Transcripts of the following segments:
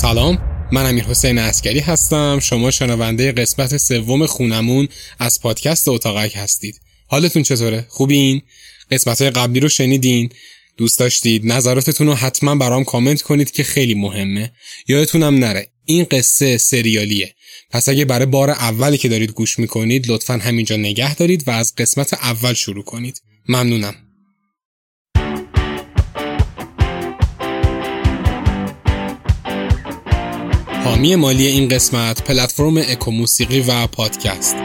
سلام من امیر حسین اسکری هستم. شما شنونده قسمت سوم خونمون از پادکست اتاقک هستید. حالتون چطوره؟ خوبین؟ قسمت قبلی رو شنیدین؟ دوست داشتید؟ نظراتتون رو حتما برام کامنت کنید که خیلی مهمه. یادتونم نره این قصه سریالیه. پس اگه برای بار اولی که دارید گوش می‌کنید لطفا همینجا نگه دارید و از قسمت اول شروع کنید. ممنونم. حامی مالی این قسمت پلتفرم اکو موسیقی و پادکست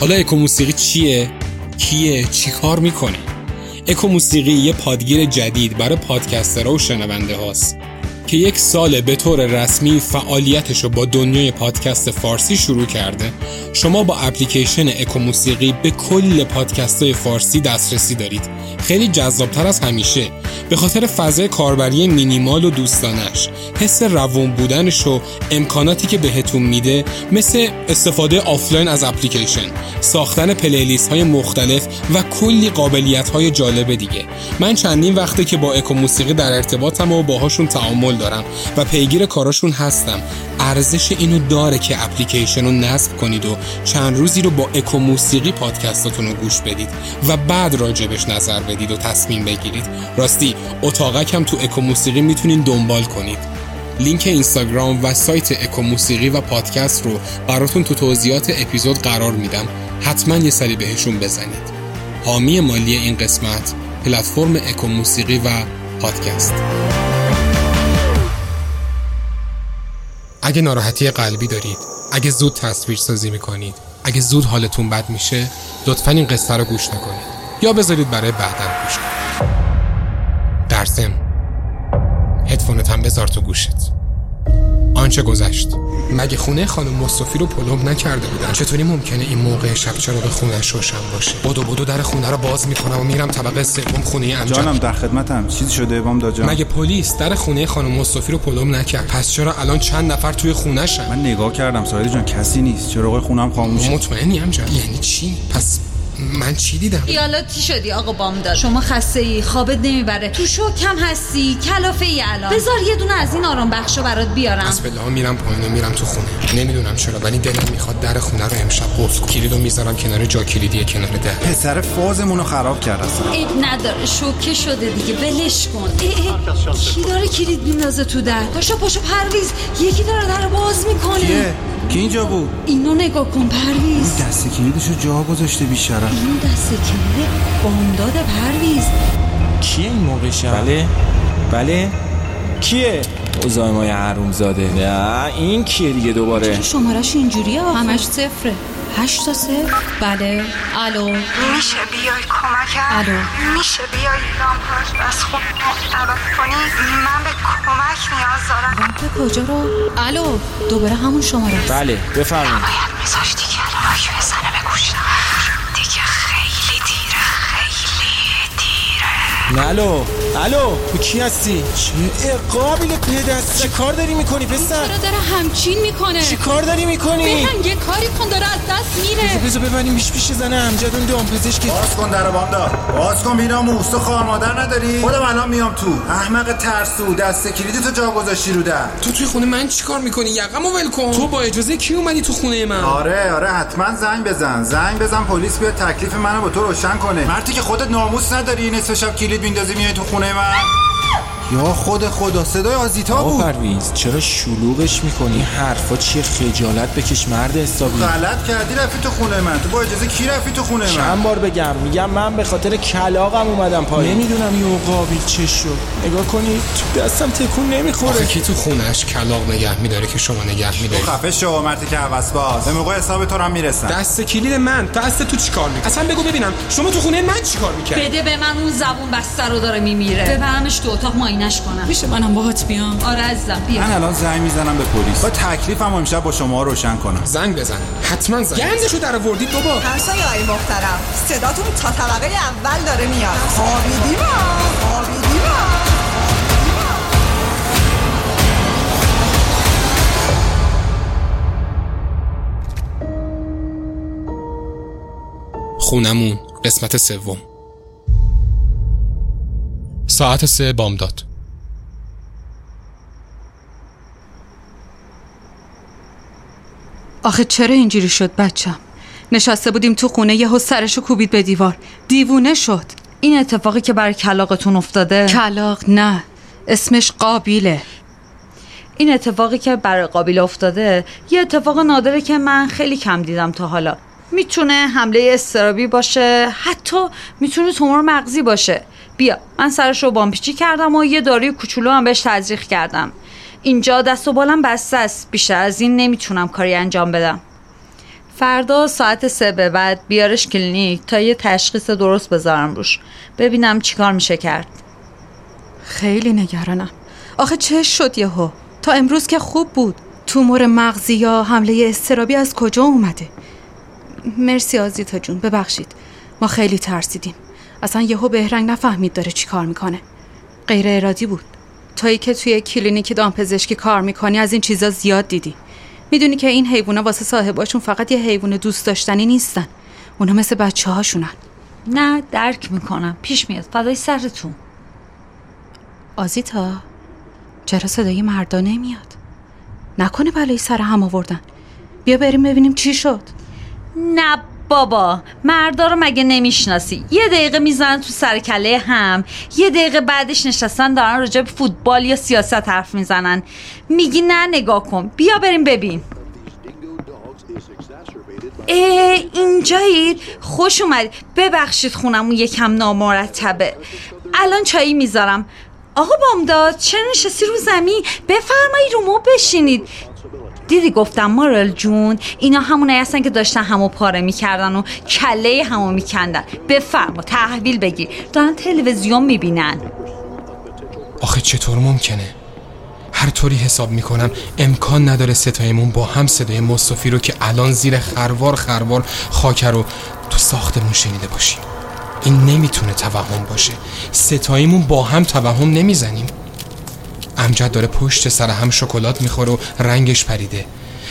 حالا اکو موسیقی چیه؟ کیه؟ چی کار می‌کنه؟ اکو موسیقی یه پادگیر جدید برای پادکسترها و شنونده هاست که یک سال به طور رسمی فعالیتش رو با دنیای پادکست فارسی شروع کرده شما با اپلیکیشن اکو موسیقی به کل پادکست های فارسی دسترسی دارید. خیلی جذابتر از همیشه. به خاطر فضای کاربری مینیمال و دوستانش حس روون بودنش و امکاناتی که بهتون میده مثل استفاده آفلاین از اپلیکیشن ساختن playlist های مختلف و کلی قابلیت های جالب دیگه. من چندین وقته که با اکو موسیقی در ارتباطم و باهاشون تعامل دارم و پیگیر کاراشون هستم. ارزش اینو داره که اپلیکیشن رو نصب کنید و چند روزی رو با اکو موسیقی پادکستاتون رو گوش بدید و بعد راجبش نظر بدید و تصمیم بگیرید. راستی اتاقک هم تو اکو موسیقی می‌تونین دنبال کنید. لینک اینستاگرام و سایت اکو موسیقی و پادکست رو براتون تو توضیحات اپیزود قرار میدم. حتما یه سری بهشون بزنید. حامی مالی این قسمت پلتفرم اکو موسیقی و پادکست. اگه ناراحتی قلبی دارید اگه زود تصویر سازی می‌کنید اگه زود حالتون بد میشه لطفا این قصه رو گوش نکنید یا بذارید برای بعدا گوش کنید. در ضمن هدفونت هم بذار تو گوشت. آنچه گذشت. مگه خونه خانم مصطفی رو پلم نکرده بودن؟ چطوری ممکنه این موقع شب چراغ خونش روشن باشه؟ بدو بدو در خونه رو باز می‌کنم و میرم طبقه سوم خونه امجد جانم در خدمتم. چیزی شده بام جان؟ مگه پلیس در خونه خانم مصطفی رو پلم نکرد؟ پس چرا الان چند نفر توی خونه شن؟ من نگاه کردم سایه جان کسی نیست. چراغ خونم خاموشه. مطمئنی امجد یعنی چی؟ پس من چی دیدم؟ خیالاتی شدی آقا بامداد شما خسته ای خوابت نمی‌بره. تو شو کم هستی کلافه ای الان. بذار یه دونه از این آرام بخشو برات بیارم. از بالله میرم پایین و میرم تو خونه. نمی‌دونم چرا ولی دلم می‌خواد در خونه رو امشب قفل کنم. کلیدو می‌ذارم کنار جا کلیدی کنار در. پسر فازمون رو خراب کرد اصلا. عیب نداره. شوکه شده دیگه. ولش کن. کی داره کلید میندازه تو در؟ پاشو پاشو پرویز. یکی داره در باز می‌کنه. کیه؟ کی اینجا بود؟ اینو نگاه کن پرویز. دست کلیدشو جا گذاشته بیشرف این دست کلید بامداد پرویز. کیه این موقع شب؟ بله. بله. کیه؟ اوزایمای حروم زاده نه این کیه دیگه دوباره؟ شمارش اینجوریه؟ همش صفره. هشت تا صفر بله. الو. میشه بیای کمکم الو. میشه بیای لامپاش از خود دعوت کنی؟ من به کمک نیاز دارم. رمپ کجا رو؟ الو. دوباره همون شماره. بله بفرمایید. باید میذاشتی که لاک بزنه به گوشم دیگه خیلی دیره خیلی دیره. الو. الو تو کی هستی؟ چه قابل پدست چه کار داری می‌کنی پسر؟ چرا داره همچین می‌کنه. چی کار داری می‌کنی؟ بهن یه کاری کن داره از دست میره. بذار ببریم بیش پیش زنه امجد اون دام پزشک باز کن در باندا باز کن بینا موسا خواهر مادر نداری؟ خودم الان میام تو. احمق ترسو دست کلیدی تو جا گذاشتی رو در. تو توی خونه من چیکار می‌کنی؟ یقمو ول کن. تو با اجازه کی اومدی تو خونه من؟ آره آره حتما زنگ بزن. زنگ بزن پلیس بیاد تکلیف منو با تو روشن کنه. مرتی که خودت ناموس نداری نصف شب کلید میندازی میای تو خونه من یا خود خدا صدای آزیتا بود. پرویز چرا شلوغش می‌کنی؟ حرفا چیه؟ خجالت بکش مرد حسابی. غلط کردی رفتی تو خونه من. تو با اجازه کی رفتی تو خونه من؟ چند بار بگم میگم من به خاطر کلاقم اومدم پایین. نمی‌دونم یه قابل چه شد. نگاه کنی تو دستم تکون نمی‌خوره. آخه کی تو خونش کلاق نگه میداره که شما نگه میداری؟ خفه شو مرتی که حوس باز. به موقع حساب تو رو هم می‌رسن. دست کلید من دست تو چیکار می‌کنی؟ اصلا بگو ببینم شما تو خونه من چیکار می‌کردی؟ بده به من اون زبون بسته رو داره میمیره. ببرمش تو اتاق ماینش کنم. میشه منم باهات بیام. آره عزیزم بیا. من الان زنگ می‌زنم به پلیس. با تکلیفم امشب با شما روشن کنم. زنگ بزن. حتما زنگ. گندشو در آوردید بابا. همسایه های محترم صداتون تا طبقه اول داره میاد. خوابیدی ما؟ خوابیدی ما؟ خونمون قسمت سوم. ساعت سه بام داد. آخه چرا اینجوری شد بچم؟ نشسته بودیم تو خونه یهو سرشو کوبید به دیوار. دیوونه شد. این اتفاقی که بر کلاقتون افتاده؟ کلاق نه. اسمش قابیله. این اتفاقی که بر قابیل افتاده یه اتفاق نادره که من خیلی کم دیدم تا حالا. می‌تونه حمله استرابی باشه حتی می‌تونه تومور مغزی باشه. بیا من سرش رو بامپیچی کردم و یه داروی کوچولو هم بهش تزریق کردم. اینجا دست و بالم بسته است. بیشتر از این نمی‌تونم کاری انجام بدم. فردا ساعت سه به بعد بیارش کلینیک تا یه تشخیص درست بذارم روش. ببینم چیکار میشه کرد. خیلی نگرانم. آخه چه شد یهو؟ تا امروز که خوب بود. تومور مغزی یا حمله استرابی از کجا اومده؟ مرسی آزیتا جون ببخشید. ما خیلی ترسیدیم. اصلا یهو بهرنگ نفهمید داره چی کار می‌کنه. غیر ارادی بود. تایی که توی کلینیک دامپزشکی کار می‌کنی از این چیزا زیاد دیدی. می‌دونی که این حیوونا واسه صاحباشون فقط یه حیوان دوست داشتنی نیستن. اونا مثل بچه هاشونن نه درک می‌کنم. پیش میاد. فدای سرتون. آزیتا چرا صدای مردا نمیاد؟ نکنه بلایی سر هم آوردن. بیا بریم ببینیم چی شد. نه بابا مردا رو مگه نمی‌شناسی؟ یه دقیقه می‌زنن تو سر کله هم. یه دقیقه بعدش نشستن دارن راجع به فوتبال یا سیاست حرف می‌زنن. میگی نه نگاه کن. بیا بریم ببین. اه اینجایید خوش اومد ببخشید خونمون یکم نامرتبه. الان چایی می‌ذارم. آقا بامداد چرا نشستی رو زمین؟ بفرمایید رو مو بشینید. دیدی گفتم مارل جون اینا همونایی هستن که داشتن همو پاره می‌کردن و کله همو میکندن. بفرما تحویل بگیر. دارن تلویزیون می‌بینن. آخه چطور ممکنه؟ هر طوری حساب می‌کنم امکان نداره ستایمون با هم صدای مصطفی رو که الان زیر خروار خروار خاکر رو تو ساختمون شنیده باشیم. این نمی‌تونه توهم باشه. ستایمون با هم توهم نمی‌زنیم. امجد داره پشت سر هم شکلات می‌خوره و رنگش پریده.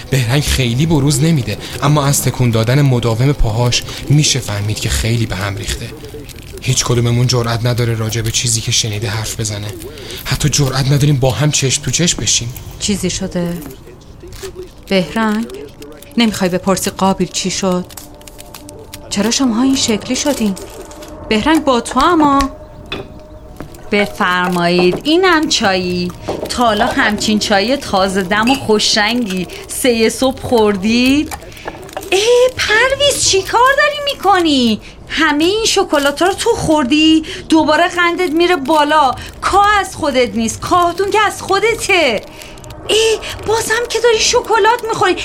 بهرنگ خیلی بروز نمیده اما از تکون دادن مداوم پاهاش میشه فهمید که خیلی به هم ریخته. هیچ کدوممون جرأت نداره راجع به چیزی که شنیده حرف بزنه. حتی جرأت نداریم با هم چشم تو چشم بشیم. چیزی شده؟ بهرنگ؟ نمی‌خوای بپرسی قابل چی شد؟ چرا شما این شکلی شدین؟ بهرنگ با تو اما؟ بفرمایید. اینم چایی. تالا همچین چای تازه دم و خوشرنگی سه صبح خوردید؟ ای پرویز چی کار داری می‌کنی؟ همه این شکلات رو تو خوردی؟ دوباره قندت میره بالا. کاه از خودت نیست. کاهتون که از خودته. ای بازم که داری شکلات می‌خوری.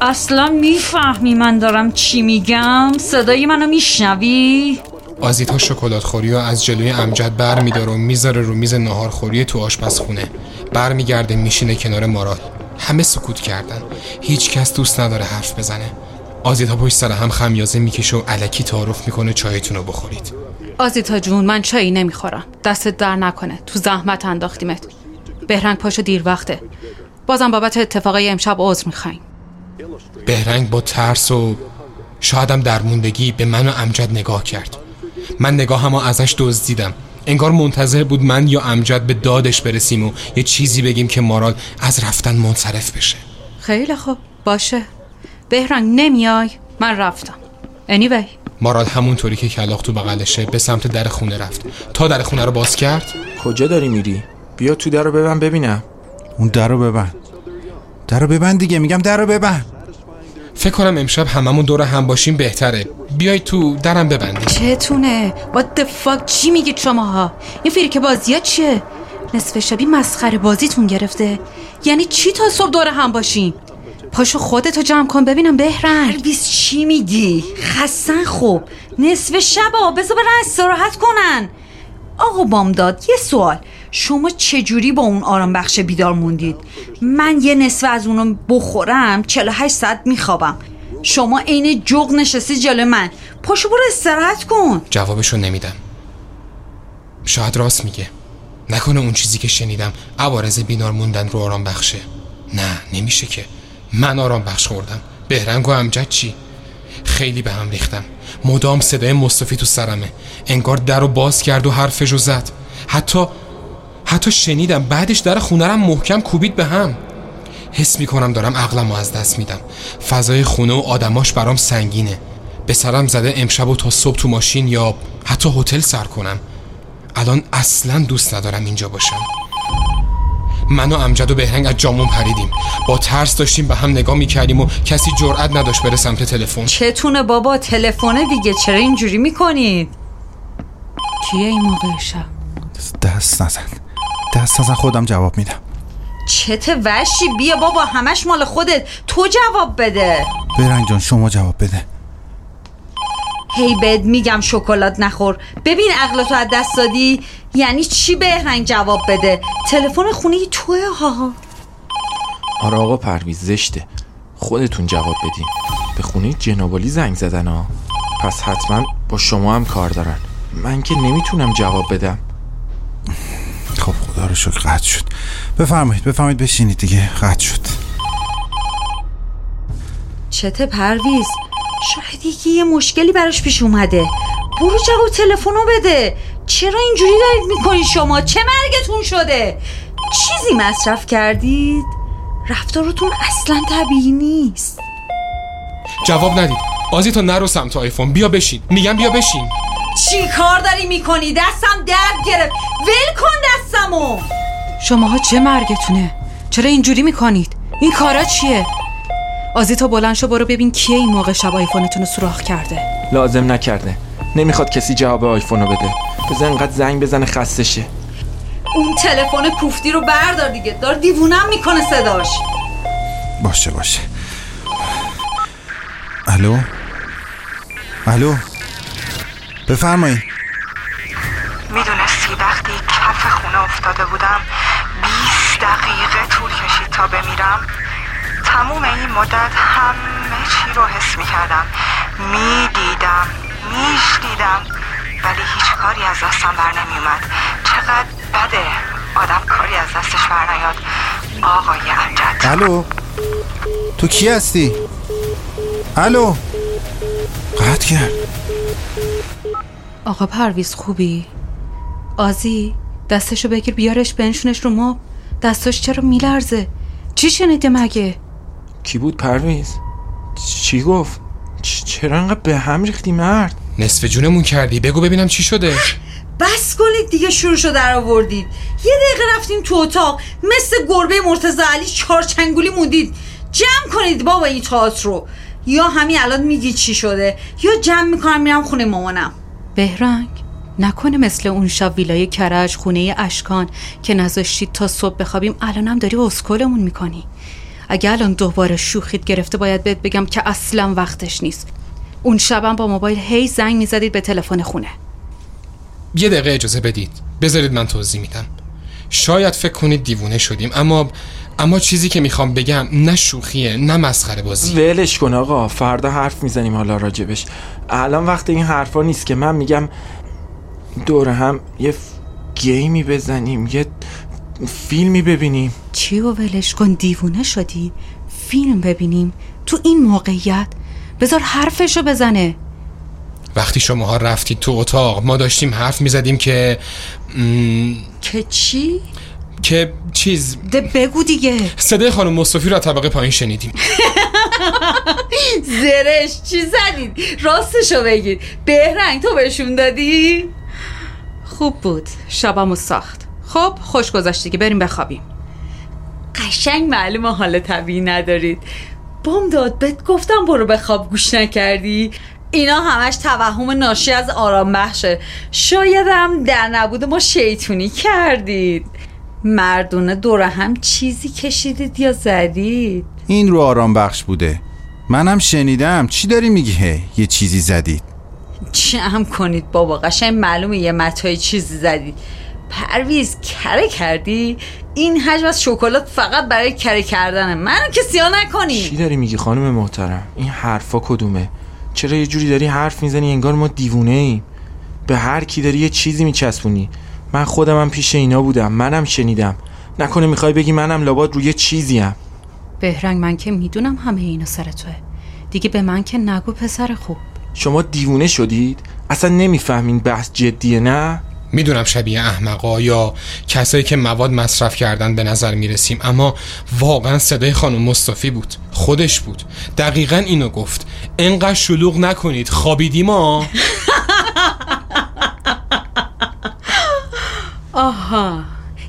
اصلا می‌فهمی من دارم چی میگم. صدای منو میشنوی؟ آزیتا شکلات خوری و از جلوی امجد بر میداره و می‌ذاره رو میز ناهارخوری تو آشپزخونه. بر میگرده میشینه کنار مارال. همه سکوت کردن. هیچ کس دوست نداره حرف بزنه. آزیتا پشت سر هم خمیازه می‌کشه و علکی تعارف می‌کنه چایتون رو بخورید. آزیتا جون من چایی نمی‌خورم. دستت در نکنه. تو زحمت انداختیمت. بهرنگ پاشو دیر وقته. بازم بابت اتفاقای امشب عذر می‌خوایم بهرنگ با ترس و شایدم درموندگی به من و امجد نگاه کرد. من نگاه هم ازش دزدیدم انگار منتظر بود من یا امجد به دادش برسیم و یه چیزی بگیم که مارال از رفتن منصرف بشه. خیلی خوب. باشه. بهرنگ نمیای. من رفتم. Anyway. مارال همونطوری که کلاق تو بغلشه به سمت در خونه رفت. تا در خونه رو باز کرد؟ کجا داری میری؟ بیا تو در رو ببن ببینم. اون در رو ببند در رو ببند دیگه. میگم در رو ببند فکر کنم امشب هممون دور هم باشیم بهتره. بیای تو درم ببندی چتونه what the fuck چی میگید شماها؟ این فیریک بازی ها چیه؟ نصف شبی مسخره بازیتون گرفته. یعنی چی تا صبح دور هم باشیم پاشو خودتو جمع کن ببینم بهرنگ. پرویز چی میگی؟ خستن خوب. نصف شب ها بذار برن استراحت کنن. آقا بامداد یه سوال. شما چجوری با اون آرام بخش بیدار موندید؟ من یه نصف از اونو بخورم 48 ساعت میخوابم. شما عین جغ نشستی جلو من. پاشو برو استراحت کن. جوابشو نمیدم. شاید راست میگه. نکنه اون چیزی که شنیدم عوارض بینار موندن رو آرام بخشه نه نمیشه که. من آرام بخش خوردم. بهرنگ و امجد چی؟ خیلی به هم ریختم. مدام صدای مصطفی تو سرمه. انگار در رو باز کرد و حرفش رو زد. حتی حتی شنیدم بعدش در خونرم محکم کوبید به هم. حس می‌کنم دارم عقلم از دست میدم. فضای خونه و آدماش برام سنگینه. به سرم زده امشب و تا صبح تو ماشین یا حتی هتل سر کنم. الان اصلا دوست ندارم اینجا باشم. من و امجد و بهرنگ از جامون پریدیم. با ترس داشتیم به هم نگاه می‌کردیم و کسی جرأت نداشت بره سمت تلفن. چتونه بابا تلفن دیگه. چرا اینجوری می‌کنید؟ کیه این موقع شب؟ دست نزن. دست نزن خودم جواب میدم. چت وشی بیا بابا همش مال خودت. تو جواب بده. برنگ جان شما جواب بده. هی بد میگم شکلات نخور. ببین عقلتو از دست دادی یعنی چی بهرنگ جواب بده؟ تلفن خونه توه ها. آره آقا پرویز زشته. خودتون جواب بدین. به خونه جنابالی زنگ زدن ها. پس حتما با شما هم کار دارن. من که نمی‌تونم جواب بدم. خدا رو شکر قطع شد. بفرمایید بفرمایید بشینید دیگه. قطع شد. چته پرویز. شاید یکی یه مشکلی براش پیش اومده. برو جواب تلفنو بده. چرا اینجوری دارید می‌کنید شما؟ چه مرگتون شده؟ چیزی مصرف کردید؟ رفتارتون اصلا طبیعی نیست. جواب ندید. آزی تا نرو سمت آیفون. بیا بشین. میگم بیا بشین. چی کار داری می‌کنی؟ دستم درد گرفت. ول کن دستمو. شماها چه مرگتونه؟ چرا اینجوری می‌کنید؟ این کارا چیه؟ آزیتا بلند شو برو ببین کیه این موقع شب آیفونتون رو سوراخ کرده. لازم نکرده. نمی‌خواد کسی جواب آیفون رو بده. بزن انقدر زنگ بزنه خسته شه اون تلفن کوفتی رو بردار دیگه. دار دیوونم می‌کنه صداش. باشه باشه. الو؟ الو؟ بفرمایید. می‌دونستی وقتی کف خونه افتاده بودم 20 دقیقه طول کشید تا بمیرم. تموم این مدت همه چی رو حس می‌کردم. می‌دیدم میشنیدم ولی هیچ کاری از دستم بر نمیومد چقدر بده آدم کاری از دستش بر نیاد. آقای امجد. الو؟ تو کی هستی؟ الو؟ قطع کرد. آقا پرویز خوبی؟ آزی دستشو بگیر بیارش بنشونش رو ما دستاش چرا میلرزه؟ چی شنیده مگه؟ کی بود پرویز؟ چی گفت؟ چرا انقدر به هم ریختی مرد؟ نصف جونمون کردی بگو ببینم چی شده. بس کنید دیگه شروعشو در آوردید یه دقیقه رفتیم تو اتاق مثل گربه مرتضی علی چارچنگولی موندید. جمع کنید بابا این تئاتر رو. یا همین الان میگی چی شده یا جمع می‌کنم میرم خونه مامانم. بهرنگ. نکنه مثل اون شب ویلای کرج خونه اشکان که نذاشتید تا صبح بخوابیم الانم داری اسکلمون می‌کنی. اگه الان دوباره شوخیت گرفته باید بهت بگم که اصلا وقتش نیست. اون شبم با موبایل هی زنگ می‌زدید به تلفن خونه. یه دقیقه اجازه بدید. بذارید من توضیح میدم. شاید فکر کنید دیوونه شدیم. اما اما چیزی که می‌خوام بگم نه شوخیه نه مسخره بازی. ولش کن آقا فردا حرف می‌زنیم حالا راجبش. الان وقت این حرفا نیست که من میگم دور هم یه ف- گیمی بزنیم یه فیلمی ببینیم. چی و ولش کن دیوونه شدی. فیلم ببینیم. تو این موقعیت بذار حرفشو بزنه. وقتی شماها رفتید تو اتاق ما داشتیم حرف می‌زدیم که م، که چی؟ که چیز ده بگو دیگه. صدای خانم مصطفی رو طبقه پایین شنیدیم. زرش چی زدید؟ راستشو بگید. بهرنگ تو بهشون دادی؟ خوب بود. شبمو ساخت. خب خوش گذشت دیگه بریم بخوابیم. قشنگ معلومه حال طبیعی ندارید. بام داد بهت گفتم برو به خواب گوش نکردی. اینا همش توهم ناشی از آرام بخشه. شاید هم در نبود ما شیطونی کردید. مردونه دور هم چیزی کشیدید یا زدید؟ این رو آرام بخش بوده. منم شنیدم. چی داری میگی؟ هی یه چیزی زدید. جمع کنید بابا؟ قشنگ معلومه یه متای چیزی زدید پرویز کره کردی؟ این حجم از شکلات فقط برای کره کردنه منو که سیاه نکنی چی داری میگی خانم محترم؟ این حرفا کدومه؟ چرا یه جوری داری حرف می‌زنی؟ انگار ما دیوونه ایم. به هر کی داری یه چیزی میچسبونی. من خودم هم پیش اینا بودم. منم شنیدم. نکنه می‌خوای بگی منم لابد روی چیزیم. بهرنگ من که می‌دونم همه اینا سر توه. دیگه به من که نگو پسر خوب. شما دیوونه شدید؟ اصلا نمی‌فهمین بحث جدیه نه؟ می‌دونم شبیه احمقا یا کسایی که مواد مصرف کردن به نظر می‌رسیم اما واقعا صدای خانم مصطفی بود خودش بود. دقیقا اینو گفت. انقدر شلوغ نکنید خوابیدی ما؟ آها.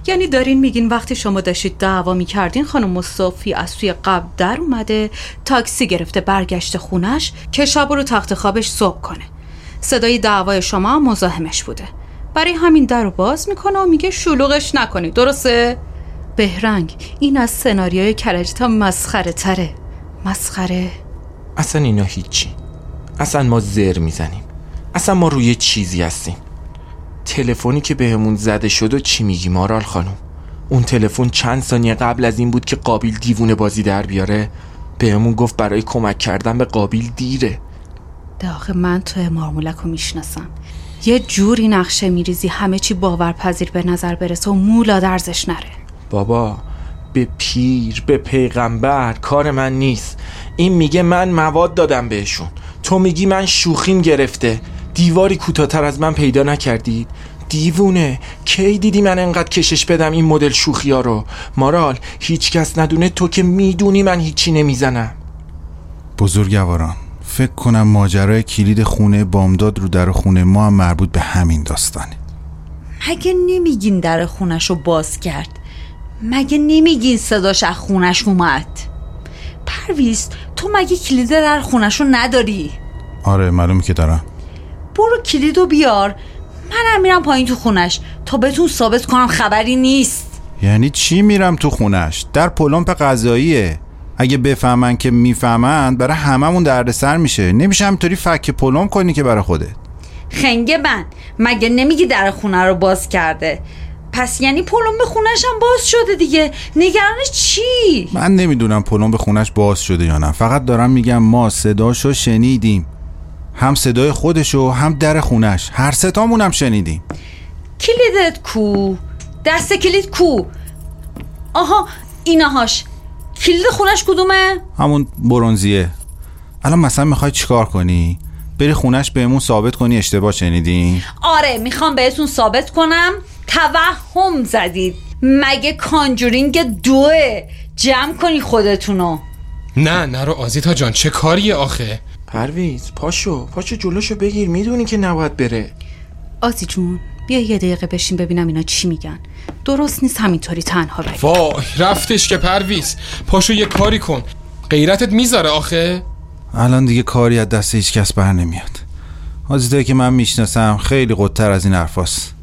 یعنی دارین میگین وقتی شما داشتید دعوا می‌کردین خانم مصطفی از توی قبل در اومده تاکسی گرفته برگشته خونش که شب رو تخت خوابش صبح کنه. صدای دعوای شما مزاحمش بوده. برای همین در رو باز می‌کنه و میگه شلوغش نکنید. درسته؟ بهرنگ این از سناریوی کرج تا مسخره تره. مسخره؟ اصلا اینا هیچی. اصلا ما زر می‌زنیم. اصلا ما روی چیزی هستیم. تلفنی که بهمون زده شد و چی میگی مارال خانم؟ اون تلفن چند ثانیه قبل از این بود که قابیل دیوونه بازی در بیاره. بهمون گفت برای کمک کردن به قابیل دیره. داخل من تو مارمولک رو می‌شناسم. یه جوری نقشه میریزی همه چی باورپذیر به نظر برسه و مولا درزش نره. بابا به پیر به پیغمبر کار من نیست. این میگه من مواد دادم بهشون. تو میگی من شوخیم گرفته. دیواری کوتاهتر از من پیدا نکردید. دیوونه کی دیدی من انقدر کشش بدم این مدل شوخی ها رو؟ مارال هیچ کس ندونه تو که می‌دونی من هیچی نمی‌زنم. بزرگواران فکر کنم ماجرای کلید خونه بامداد رو در خونه ما هم مربوط به همین داستانه. مگه نمیگین در خونش رو باز کرد؟ مگه نمیگین صداش از خونش اومد؟ پرویز تو مگه کلید در خونش رو نداری؟ آره معلومه که دارم. برو کلید رو بیار. منم میرم پایین تو خونش تا بهتون ثابت کنم خبری نیست. یعنی چی میرم تو خونش در پلمپ غذاییه. اگه بفهمن که می‌فهمن برای هممون دردسر میشه. نمیشه همینطوری فک پلم کنی که برای خودت. خنگه من مگه نمیگی در خونه رو باز کرده؟ پس یعنی پلم به خونش هم باز شده دیگه. نگرانش چی؟ من نمی‌دونم پلم به خونش باز شده یا نه. فقط دارم میگم ما صداشو شنیدیم. هم صدای خودشو هم در خونش هر ستامون هم شنیدیم. کلیدت کو؟ دست کلید کو؟ آها اینهاش کلید خونش کدومه؟ همون برونزیه. الان مثلا می‌خوای چیکار کنی؟ بری خونش بهمون ثابت کنی اشتباه شنیدین آره می‌خوام بهتون ثابت کنم. توهم زدید. مگه کانجورینگ دوه جمع کنی خودتونو. نه نرو آزیتا جان چه کاریه آخه؟ پرویز پاشو پاشو جلوشو بگیر. می‌دونی که نباید بره. آزی جون بیا یه دقیقه بشین ببینم اینا چی میگن. درست نیست همینطوری تنها بری وای رفتش که پرویز. پاشو یه کاری کن. غیرتت می‌ذاره آخه. الان دیگه کاری از دست هیچ کس بر نمیاد. آزیتایی که من می‌شناسم خیلی قدتر از این حرفاست.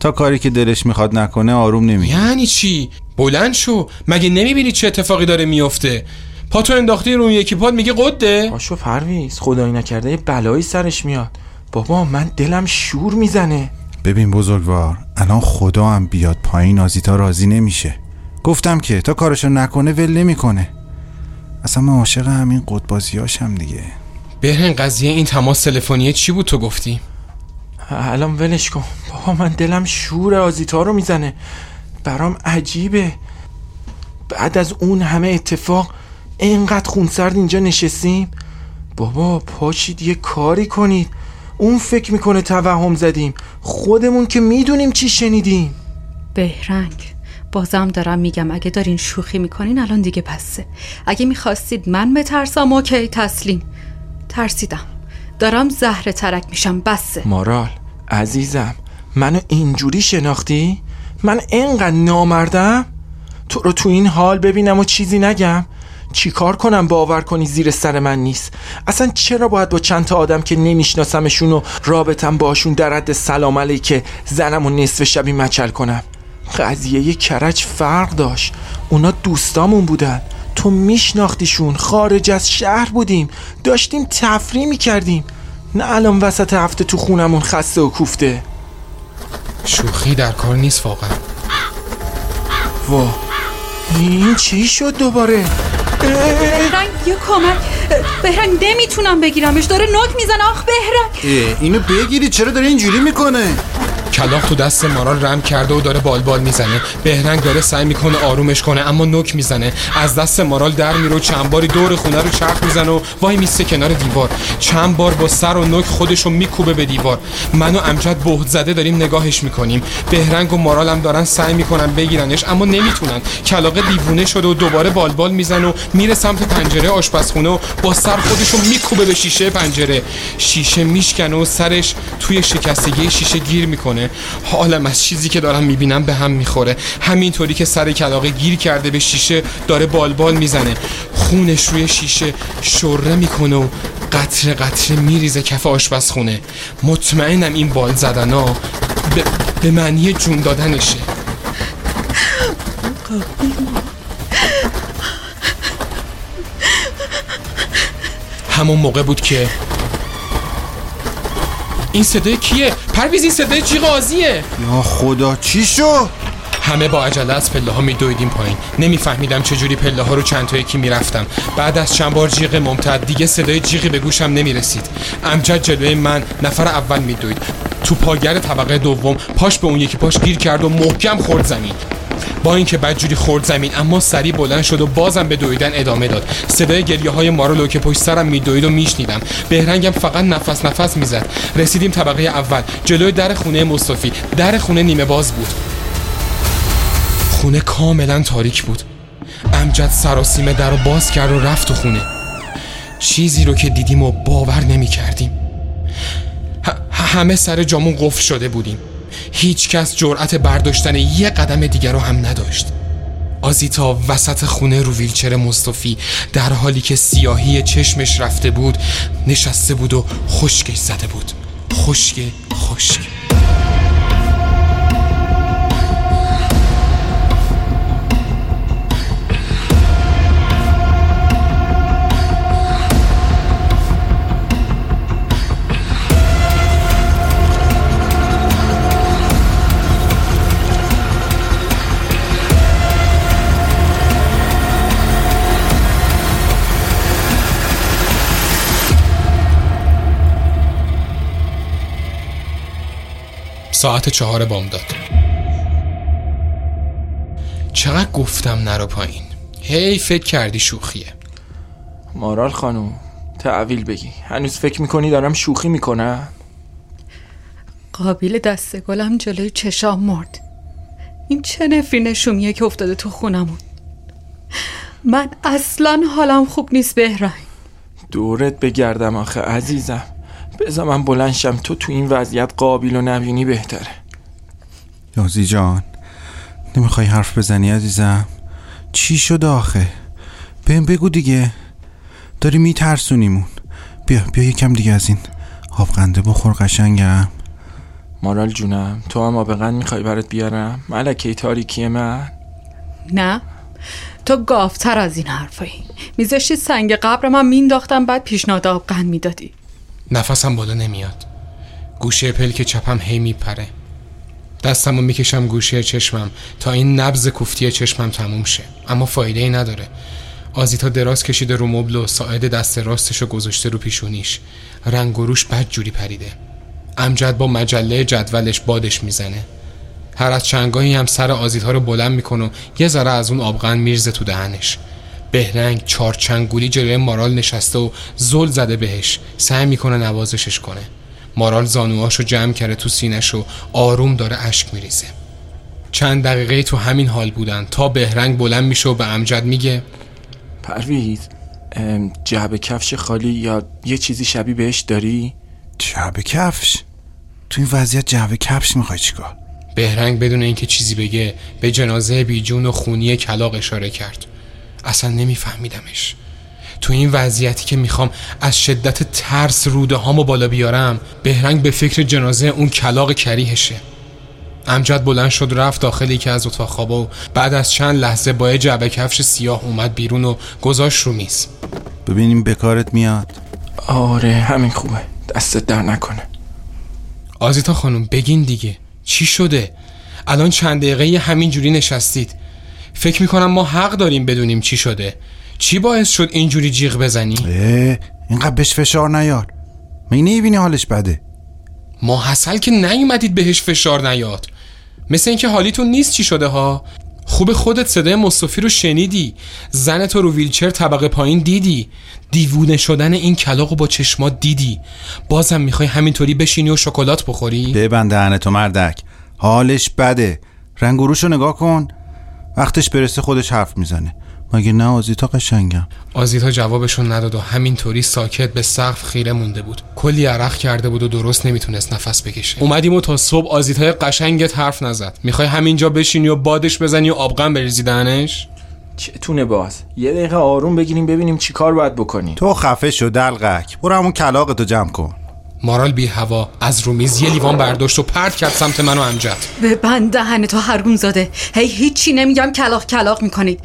تا کاری که دلش می‌خواد نکنه آروم نمیگه یعنی چی؟ بلند شو. مگه نمی‌بینی چه اتفاقی داره میفته پاتو انداختی رو یکی پات میگه قده. پاشو پرویز خدایی نکرده یه بلایی سرش میاد. بابا من دلم شور می‌زنه. ببین بزرگوار الان خدا هم بیاد پایین آزیتا راضی نمیشه. گفتم که تا کارشو نکنه ول نمی‌کنه. اصلا من عاشق همین قدبازیاشم دیگه. بهرن قضیه این تماس تلفنی چی بود تو گفتی؟ الان ولش کن. بابا من دلم شور آزیتا رو می‌زنه. برام عجیبه. بعد از اون همه اتفاق اینقدر خونسرد اینجا نشستیم. بابا پاشید یه کاری کنید. اون فکر می‌کنه توهم زدیم خودمون که می‌دونیم چی شنیدیم بهرنگ بازم دارم میگم اگه دارین شوخی می‌کنین الان دیگه پسه اگه می‌خواستید من بترسم اوکی تسلیم ترسیدم دارم زهر ترک میشم بسه مارال عزیزم منو اینجوری شناختی؟ من اینقدر نامردم؟ تو رو تو این حال ببینم و چیزی نگم؟ چیکار کنم باور کنی زیر سر من نیست؟ اصلا چرا باید با چند تا آدم که نمیشناسمشون و رابطم باشون در حد سلام علیکه زنم و نصف شبی مچل کنم؟ قضیه کرج فرق داشت. اونا دوستامون بودن. تو میشناختیشون خارج از شهر بودیم. داشتیم تفریح می‌کردیم. نه الان وسط هفته تو خونمون خسته و کوفته. شوخی در کار نیست واقعا. وا. این چی شد دوباره؟ بهرنگ یه کمک. بهرنگ نمی‌تونم بگیرمش. داره نوک می‌زنه. آخ بهرنگ. اینو بگیری. چرا داره اینجوری می‌کنه؟ کلاق تو دست مارال رم کرده و داره بالبال می‌زنه. بهرنگ داره سعی می‌کنه آرومش کنه اما نوک می‌زنه. از دست مارال در میره و چند باری دور خونه رو چرخ می‌زنه و وای میسته کنار دیوار. چند بار با سر و نوک خودش رو میکوبه به دیوار. من و امجد بهت زده داریم نگاهش می‌کنیم. بهرنگ و مارال هم دارن سعی می‌کنن بگیرنش اما نمی‌تونن. کلاق دیوونه شده و دوباره بالبال می‌زنه و میره سمت پنجره آشپزخونه و با سر خودش رو میکوبه به شیشه پنجره. شیشه میشکنه و سرش توی شکستگی شیشه گیر می‌کنه. حالم از چیزی که دارم می‌بینم به هم می‌خوره. همینطوری که سر کلاقه گیر کرده به شیشه داره بالبال می‌زنه. خونش روی شیشه شره می‌کنه و قطره قطره میریزه کف آشپزخونه. مطمئنم این بال زدن ها به, به معنی جون دادنشه. همون موقع بود که این صدای کیه؟ پرویز این صدای چی قاضیه؟ یا خدا چی شد؟ همه با عجله از پله ها میدویدیم پایین نمیفهمیدم چجوری پله ها رو چند تا یکی می‌رفتم بعد از چند بار جیغ ممتد دیگه صدای جیغی به گوشم نمی‌رسید امجد جلوی من نفر اول میدوید تو پاگر طبقه دوم پاش به اون یکی پاش گیر کرد و محکم خورد زمین با اینکه بدجوری خورد زمین اما سری بلند شد و بازم به دویدن ادامه داد. صدای گریه های مارولو که پشت سرم میدوید و میشنیدم. بهرنگم فقط نفس نفس می‌زد. رسیدیم طبقه اول. جلوی در خونه مصطفی. در خونه نیمه باز بود. خونه کاملا تاریک بود. امجد سراسیمه در رو باز کرد و رفت تو خونه. چیزی رو که دیدیم و باور نمی کردیم همه سر جامون قفل شده بودیم. هیچ کس جرأت برداشتن یه قدم دیگر رو هم نداشت. آزیتا وسط خونه رو ویلچر مصطفی در حالی که سیاهی چشمش رفته بود نشسته بود و خشکش زده بود. خشک خشک. ساعت چهار بامداد چقدر گفتم نرو پایین. هی فکر کردی شوخیه. مارال خانوم تعویل بگی. هنوز فکر می‌کنی دارم شوخی می‌کنم؟ قابل دست گلم جلوی چشام مرد. این چه نفرین شومیه که افتاده تو خونمون. من اصلا حالم خوب نیست بهرنگ. دورت بگردم آخه عزیزم. بذار من بلنشم تو تو این وضعیت قابل و نبینی بهتره. یازی جان نمی‌خوای حرف بزنی عزیزم؟ چی شد آخه؟ بهم بگو دیگه. داری میترسونیمون بیا بیا یکم دیگه از این آبقنده بخور قشنگم. مارال جونم تو هم آبقند می‌خوای برات بیارم؟ ملکه تاریکی من. نه تو گافتر از این حرفایی. میذاشتی سنگ قبر من مینداختم بعد پیشنهاد آبقند می‌دادی. نفسم بالا نمیاد. گوشه پلک چپم هی میپره. دستم رو می‌کشم گوشه چشمم تا این نبز کوفتی چشمم تموم شه. اما فایده ای نداره. آزیتا دراز کشیده رو مبل و ساعد دست راستش رو گذاشته رو پیشونیش. رنگ و روش بد جوری پریده. امجد با مجله جدولش بادش می‌زنه. هر از چنگاهی هم سر آزیتا رو بلند می‌کنه و یه ذره از اون آبغن میرزه تو دهنش. بهرنگ چارچنگولی جلوی مارال نشسته و زل زده بهش سعی می‌کنه نوازشش کنه مارال زانوهاشو جمع کرده تو سینش و آروم داره اشک میریزه چند دقیقه تو همین حال بودن تا بهرنگ بلند میشه و به امجد میگه پرویز جعبه کفش خالی یا یه چیزی شبیه بهش داری؟ جعبه کفش؟ تو این وضعیت جعبه کفش می‌خوای چیکار؟ بهرنگ بدون اینکه چیزی بگه به جنازه بیجون و خونی کلاق اشاره کرد اصلا نمیفهمیدمش. تو این وضعیتی که می‌خوام از شدت ترس روده هامو بالا بیارم بهرنگ به فکر جنازه اون کلاق کریهشه. امجد بلند شد رفت داخل یکی از اتاق خوابا و بعد از چند لحظه با جعبه کفش سیاه اومد بیرون و گذاشت رو میز. ببینیم بکارت میاد. آره همین خوبه. دستت در نکنه. آزیتا خانم بگین دیگه. چی شده؟ الان چند دقیقه همین جوری نشستید. فکر می‌کنم ما حق داریم بدونیم چی شده. چی باعث شد اینجوری جیغ بزنی؟ اینقدر بهش فشار نیار می نمی‌بینی حالش بده؟ ما حسل که نیومدید بهش فشار نیاد. مثل اینکه حالیتون نیست چی شده ها؟ خوب خودت صدای مصطفی رو شنیدی. زن تو رو ویلچر طبقه پایین دیدی. دیوونه شدن این کلاق با چشمات دیدی. بازم می‌خوای همینطوری بشینی و شکلات بخوری؟ ببند دهن تو مردک. حالش بده. رنگوروشو نگاه کن. وقتش برسه خودش حرف می‌زنه. مگه نه؟ آزیتا قشنگم. آزیتا جوابشون نداد و همینطوری ساکت به سقف خیره مونده بود. کلی عرق کرده بود و درست نمی‌تونست نفس بکشه. اومدیم و تا صبح آزیتای قشنگت حرف نزد. می‌خوای همینجا بشینی و بادش بزنی و آبغن بریزی دهنش؟ چتونه باز؟ یه دقیقه آروم بگیریم ببینیم چی کار باید بکنیم. تو خفه شو دلغک. برو همون کلاقتو جمع کن. مارال بی هوا از رومیز یه لیوان برداشت و پرت کرد سمت من و امجد. به بند دهن تو هرگون زاده. هی هیچی نمیگم کلاق کلاق می‌کنید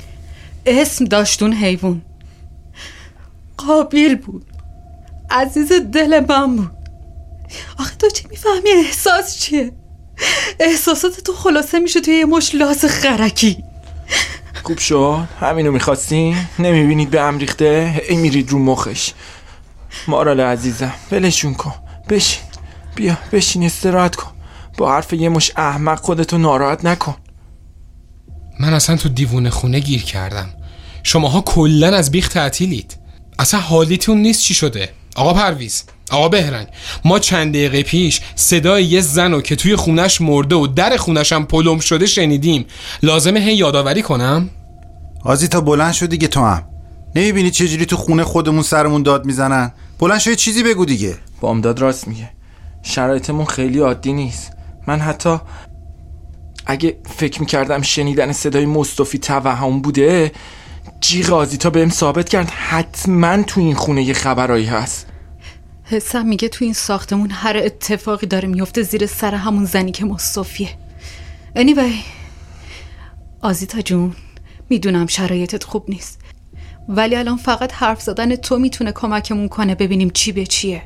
اسم داشتون حیوان. قابیل بود. عزیز دل من بود. آخه تو چی می‌فهمی؟ احساس چیه؟ احساسات تو خلاصه میشه توی یه مش لاس خرکی خوب شد. همینو می‌خواستی نمی‌بینید به هم ریخته؟ ای میرید رو مخش. مارال عزیزم ولشون کن. بشین. بیا بشین استراحت کن. با حرف یه مش احمق خودتو ناراحت نکن. من اصلا تو دیوونه خونه گیر کردم. شماها کلا از بیخ تعطیلید. اصلا حالیتون نیست چی شده؟ آقا پرویز آقا بهرنگ ما چند دقیقه پیش صدای یه زن که توی خونش مرده و در خونش هم پلم شده شنیدیم. لازمه هی یادآوری کنم؟ آزیتا بلند شو دیگه تو هم. نمی‌بینی چجوری تو خونه خودمون سرمون داد می‌زنن؟ بلند شو یه چیزی بگو دیگه. بامداد راست میگه. شرایطمون خیلی عادی نیست. من حتی اگه فکر می‌کردم شنیدن صدای مصطفی توهم بوده جیغ آزیتا بهم ثابت کرد حتما تو این خونه یه خبرایی هست. حسم میگه تو این ساختمون هر اتفاقی داره میفته زیر سر همون زنی که مصطفیه. Anyway آزیتا جون می‌دونم شرایطت خوب نیست. ولی الان فقط حرف زدن تو می‌تونه کمکمون کنه ببینیم چی به چیه.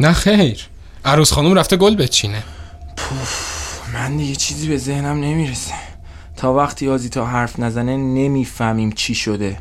نه خیر. عروس خانم رفته گل بچینه. من دیگه چیزی به ذهنم نمی‌رسه. تا وقتی آزیتا حرف نزنه نمی‌فهمیم چی شده.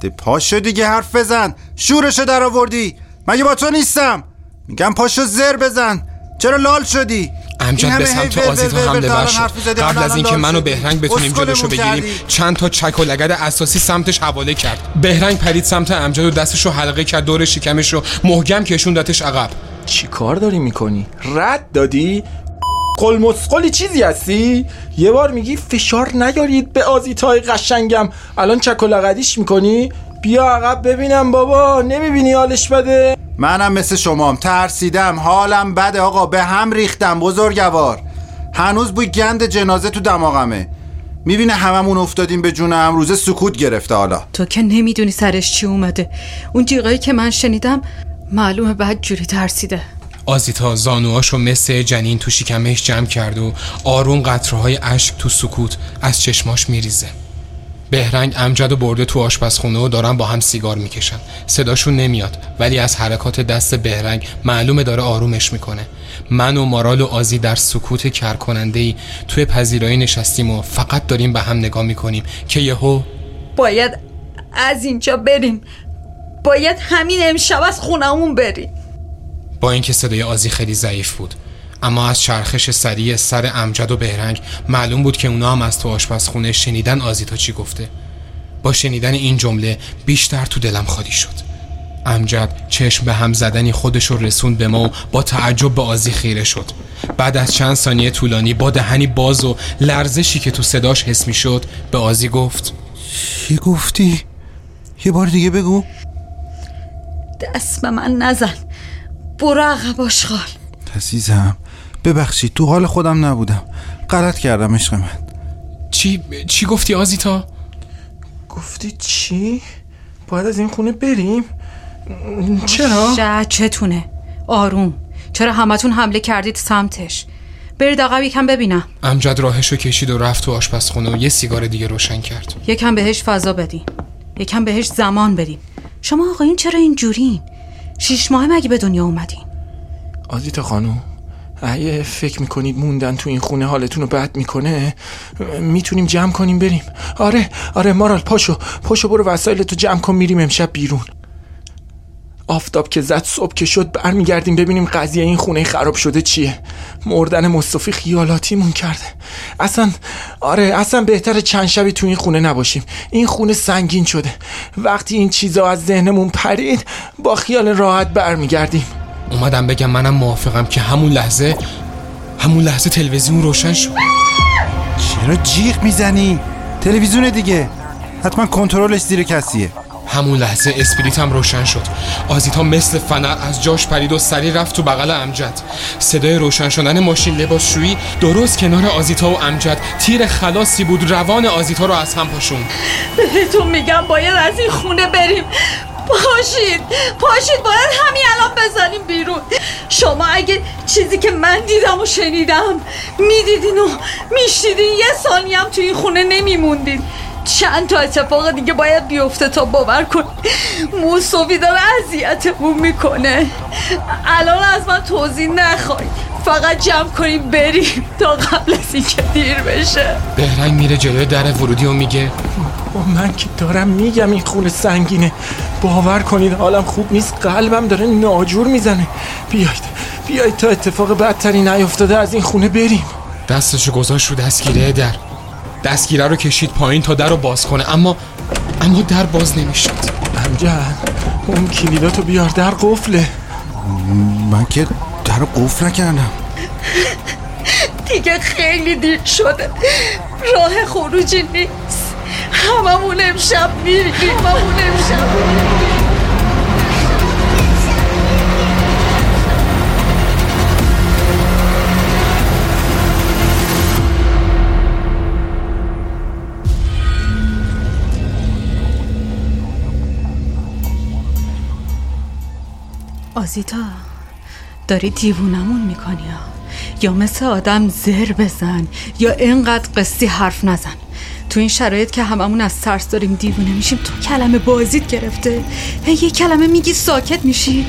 ده پاشو دیگه حرف بزن. شورشو در آوردی مگه با تو نیستم. میگم پاشو زر بزن. چرا لال شدی؟ امجد به سمت آزیتا حمله ور شد قبل از اینکه لال من و شدی. بهرنگ بتونیم جلوشو بگیریم. چند تا چک و لگد اساسی سمتش حواله کرد بهرنگ پرید سمت امجد و دستشو حلقه کرد دور شکمش رو محکم کشوندتش عقب چی کار داری می‌کنی؟ رد دادی؟ قل مسقلی چیزی هستی؟ یه بار میگی فشار نیارید به آزیتای قشنگم الان چک و لغدیش می‌کنی؟ بیا عقب ببینم بابا نمی‌بینی حالش بده؟ منم مثل شمام ترسیدم حالم بده آقا به هم ریختم بزرگوار. هنوز بوی گند جنازه تو دماغمه. می‌بینه هممون افتادیم به جونم روزه سکوت گرفته حالا. تو که نمی‌دونی سرش چی اومده. اون جیغایی که من شنیدم معلومه بعد جوری ترسیده. آزیتا زانوهاشو مثل جنین تو شکمش جمع کرد و آروم قطرهای اشک تو سکوت از چشماش میریزه. بهرنگ امجد و برده تو آشپزخونه و دارن با هم سیگار می‌کشن. صداشون نمیاد ولی از حرکات دست بهرنگ معلومه داره آرومش می‌کنه. من و مارال و آزی در سکوت کرکننده ای توی پذیرایی نشستیم و فقط داریم به هم نگاه می‌کنیم که یهو باید از اینجا بریم. باید همین امشب از خونمون بریم. با اینکه صدای آزی خیلی ضعیف بود. اما از چرخش سریع سر امجد و بهرنگ معلوم بود که اونا هم از تو آشپزخونه شنیدن آزیتا چی گفته. با شنیدن این جمله بیشتر تو دلم خالی شد. امجد چشم به هم زدنی خودش رو رسوند به ما و با تعجب به آزی خیره شد. بعد از چند ثانیه طولانی با دهنی باز و لرزشی که تو صداش حس می شد به آزی گفت چی گفتی؟ یه بار دیگه بگو. دست به من نزن. برو عقب آشغال. عزیزم. ببخشید تو حال خودم نبودم. غلط کردم عشق من. چی چی گفتی آزیتا؟ گفتی چی؟ باید از این خونه بریم؟ چرا؟ شه چتونه. آروم. چرا همتون حمله کردید سمتش؟ برید عقب یکم ببینم. امجد راهشو کشید و رفت تو آشپزخونه و یه سیگار دیگه روشن کرد. یکم بهش فضا بدین. یکم بهش زمان بدین. شما آقایون چرا اینجورین؟ شیش ماه مگه به دنیا اومدین؟ آزیتا خانوم اگه فکر می‌کنید موندن تو این خونه حالتون رو بد می‌کنه می‌تونیم جمع کنیم بریم. آره آره مارال پاشو پاشو برو وسایل تو جمع کن میریم امشب بیرون. آفتاب که زد صبح که شد برمیگردیم ببینیم قضیه این خونه خراب شده چیه. مردن مصطفی خیالاتیمون کرده. اصلا آره اصلا بهتر چند شبی تو این خونه نباشیم. این خونه سنگین شده. وقتی این چیزا از ذهنمون پرید با خیال راحت برمیگردیم. اومدم بگم منم موافقم که همون لحظه همون لحظه تلویزیون روشن شد. چرا جیغ می‌زنی؟ تلویزیون دیگه. حتما کنترلش زیر کسیه. همون لحظه اسپریت هم روشن شد. آزیتا مثل فنر از جاش پرید و سری رفت تو بغل امجد. صدای روشن شدن ماشین لباسشویی درست کنار آزیتا و امجد. تیر خلاصی بود روان آزیتا رو از هم پاشون. بهتون میگم باید از این خونه بریم. پاشید پاشید باید همین الان بزنیم بیرون. شما اگه چیزی که من دیدم و شنیدم می‌دیدین و میشیدین یه ثانیه هم تو این خونه نمیموندین. چند تا اتفاق دیگه باید بیفته تا باور کن. موسوی داره اذیتمون می‌کنه. الان از من توضیح نخوای. فقط جمع کنیم بریم تا قبل از اینکه دیر بشه. بهرنگ میره جلوی در ورودی و میگه با من که دارم میگم این خونه سنگینه. باور کنید حالم خوب نیست قلبم داره ناجور می‌زنه. بیاید بیاید تا اتفاق بدتری نیفتاده از این خونه بریم. دستشو گذاشت رو دستگیره در. دستگیره رو کشید پایین تا در رو باز کنه اما اما در باز نمی‌شد. امجد اون کلیداتو بیار در قفله. من که در قفل نکردم. دیگه خیلی دیر شده. راه خروجی نیست. هممون امشب میریم. هممون امشب میریم. آزیتا داری دیوونمون می‌کنی یا؟ مثل آدم زر بزن یا اینقدر قصی حرف نزن. تو این شرایط که هممون از ترس داریم دیوونه میشیم تو کلمه بازیت گرفته. هی یه کلمه میگی ساکت میشی.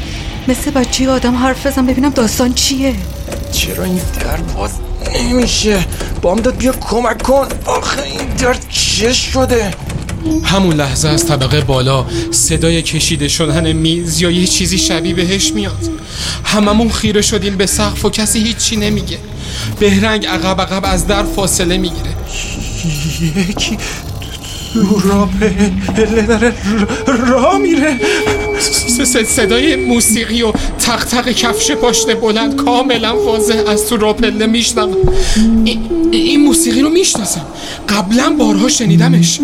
مثل بچه آدم حرف بزن ببینم داستان چیه. چرا این در باز نمیشه؟ بامداد بیا کمک کن. آخه این در چه شده؟ همون لحظه از طبقه بالا صدای کشیده شدن میز یا یه چیزی شبیه بهش میاد. هممون خیره شدیم به سقف و کسی هیچی نمیگه. بهرنگ عقب عقب از در فاصله می‌گیره. یکی تو را پله داره را میره. صدای موسیقی و تق تق کفش پاشنه بلند کاملا واضح از تو راپله میشنم این موسیقی رو می‌شناسم. قبلا بارها شنیدمش.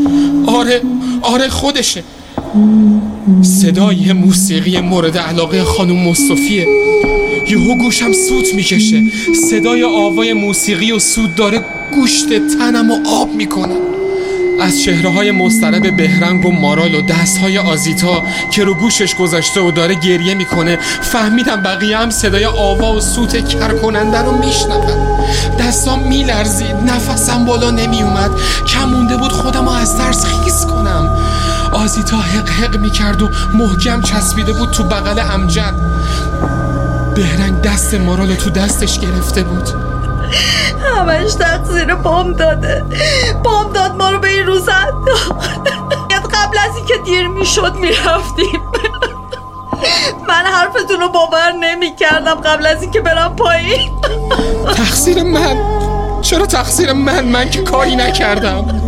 آره آره خودشه. صدای موسیقی مورد علاقه خانم مصطفیه. یهو گوشم سوت می‌کشه. صدای آوای موسیقی و سود داره گوشت تنم و آب می‌کنه از چهره های مضطرب بهرنگ و مارال و دست های آزیتا که رو گوشش گذاشته و داره گریه می‌کنه فهمیدم بقیه هم صدای آوا و سوت کرکننده رو میشنون. دستام میلرزید نفسم بالا نمیومد کم مونده بود خودم رو از ترس خیز کنم. آزیتا حق حق می‌کرد و محکم چسبیده بود تو بغل امجد. بهرنگ دست مارال تو دستش گرفته بود. همش تقصیر بام داده. بام داد ما رو به این روز انداخت. قبل از اینکه دیر می‌شد می‌رفتیم. من حرفتون رو باور نمی کردم قبل از اینکه برم پایین. تقصیر من. چرا تقصیر من؟ من که کاری نکردم.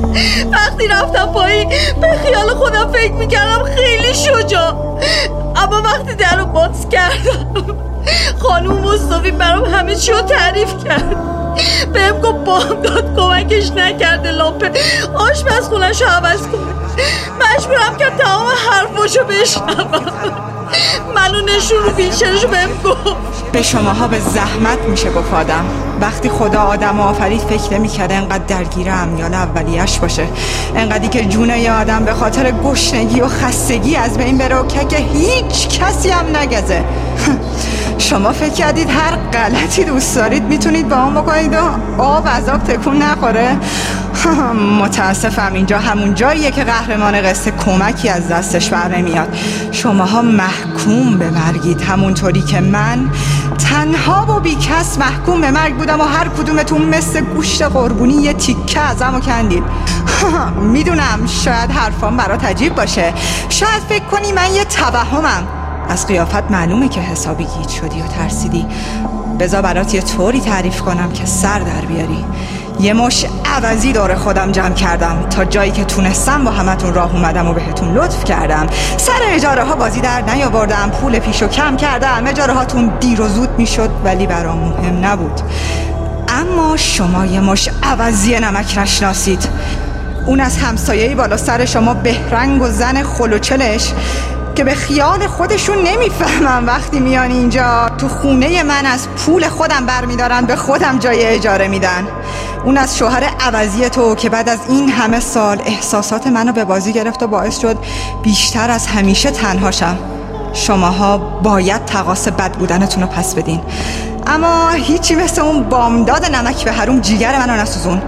وقتی رفتم پایین به خیال خودم فکر می‌کردم خیلی شجاع. اما وقتی در رو باز کردم خانوم مصطفی برام همه چی رو تعریف کرد. بهم گفت بام داد کمکش نکرده لامپه آشپزخونش رو عوض کنه. مجبورم که تمام حرفاشو بشنوم. منو نشون رو ویلچرشو بهم گفت. به شماها به زحمت میشه گفت آدم. وقتی خدا آدم آفرید فکر نمی‌کرده انقدر درگیر امیال اولیش باشه. انقدری که جون یه آدم به خاطر گشنگی و خستگی از بین بره و که هیچ کسی هم نگزه. شما فکر کردید هر غلطی دوست دارید می‌تونید با هم بکنید و آب از آب تکون نخوره؟ متاسفم اینجا همون جاییه که قهرمان قصه کمکی از دستش بر نمیاد شماها محکوم به مرگید. همونطوری که من تنها و بیکس محکوم به مرگ بودم و هر کدومتون مثل گوشت قربونی یه تیکه ازم و کندید. می‌دونم شاید حرفام برات عجیب باشه. شاید فکر کنی من یه توهمم. از قیافت معلومه که حسابی گیج شدی و ترسیدی. بزا برات یه طوری تعریف کنم که سر در بیاری. یه مش عوضی دور خودم جمع کردم. تا جایی که تونستم با همتون راه اومدم و بهتون لطف کردم. سر اجاره ها بازی در نیاوردم. پول پیشو کم کردم. اجاره هاتون دیر و زود می‌شد ولی برام مهم نبود. اما شما یه مش عوضی نمک نشناسید. اون از همسایه‌ای بالا سر شما بهرنگ و زن خلوچلش که به خیال خودشون نمی‌فهمم. وقتی میان اینجا تو خونه من از پول خودم برمیدارن به خودم جای اجاره میدن. اون از شوهر عوضی تو که بعد از این همه سال احساسات منو به بازی گرفت و باعث شد بیشتر از همیشه تنهاشم شماها باید تقاس بد بودنتون رو پس بدین. اما هیچی مثل اون بامداد نمک به حروم جیگر منو نسوزون.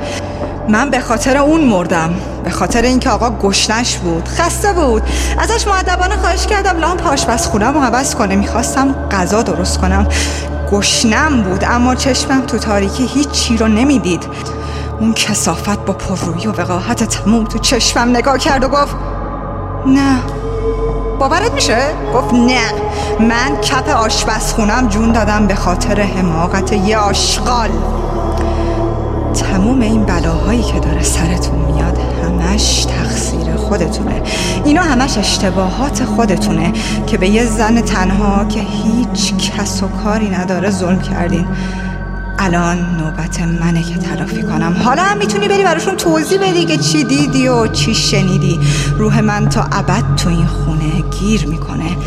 من به خاطر اون مردم. به خاطر اینکه آقا گشنش بود خسته بود. ازش معدبانه خواهش کردم لامپ آشپزخونم رو عوض کنه. می‌خواستم غذا درست کنم. گشنم بود اما چشمم تو تاریکی هیچی رو نمی‌دید. اون کسافت با پررویی و وقاحت تموم تو چشمم نگاه کرد و گفت نه. باورت میشه؟ گفت نه. من کپ آشپزخونم جون دادم به خاطر حماقت یه آشغال. تموم این بلاهایی که داره سرتون میاد همش تقصیر خودتونه. اینا همش اشتباهات خودتونه که به یه زن تنها که هیچ کس و کاری نداره ظلم کردین. الان نوبت منه که تلافی کنم. حالا هم می‌تونی بری براشون توضیح بدی که چی دیدی و چی شنیدی. روح من تا ابد تو این خونه گیر می‌کنه.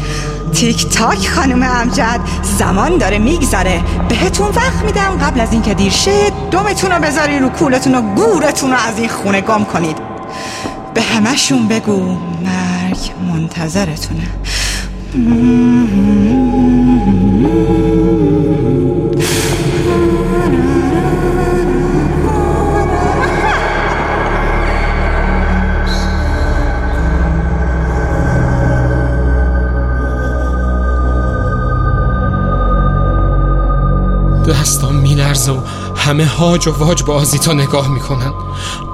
تیک تاک خانم امجد زمان داره میگذره. بهتون وقت میدم قبل از اینکه دیر شه دومتون رو بذاری رو کولتون و گورتون رو از این خونه گم کنید. به همهشون بگو مرگ منتظرتونه. همه هاج و واج به آزیتا نگاه می‌کنن.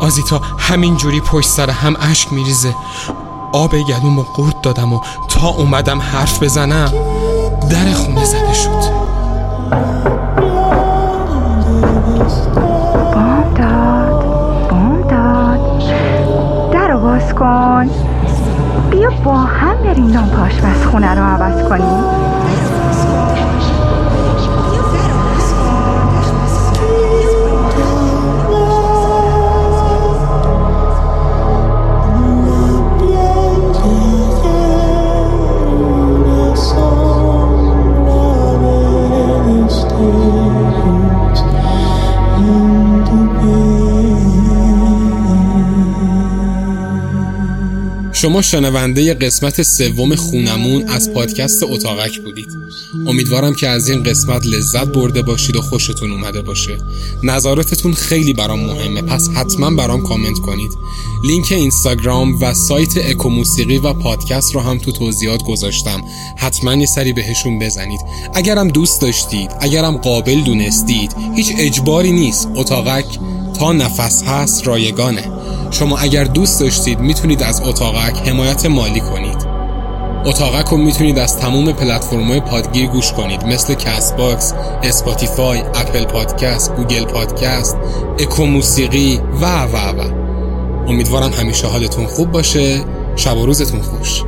آزیتا همینجوری پشت سر هم اشک میریزه. آب گلوم و قورت دادم و تا اومدم حرف بزنم در خونه زده شد. بامداد بامداد در باز کن. بیا با هم بریم لامپ آشپزخونه رو عوض کنیم. شما شنونده قسمت سوم خونمون از پادکست اتاقک بودید. امیدوارم که از این قسمت لذت برده باشید و خوشتون اومده باشه. نظراتتون خیلی برام مهمه پس حتما برام کامنت کنید. لینک اینستاگرام و سایت اکو موسیقی و پادکست رو هم تو توضیحات گذاشتم. حتما یه سری بهشون بزنید. اگرم دوست داشتید اگرم قابل دونستید هیچ اجباری نیست. اتاقک تا نفس هست رایگانه. شما اگر دوست داشتید می‌تونید از اتاقک حمایت مالی کنید. اتاقک رو می‌تونید از تموم پلتفرم‌های پادگیر گوش کنید. مثل Castbox، Spotify، Apple Podcast، Google Podcast، اکو موسیقی و و و. امیدوارم همیشه حالتون خوب باشه. شب و روزتون خوش.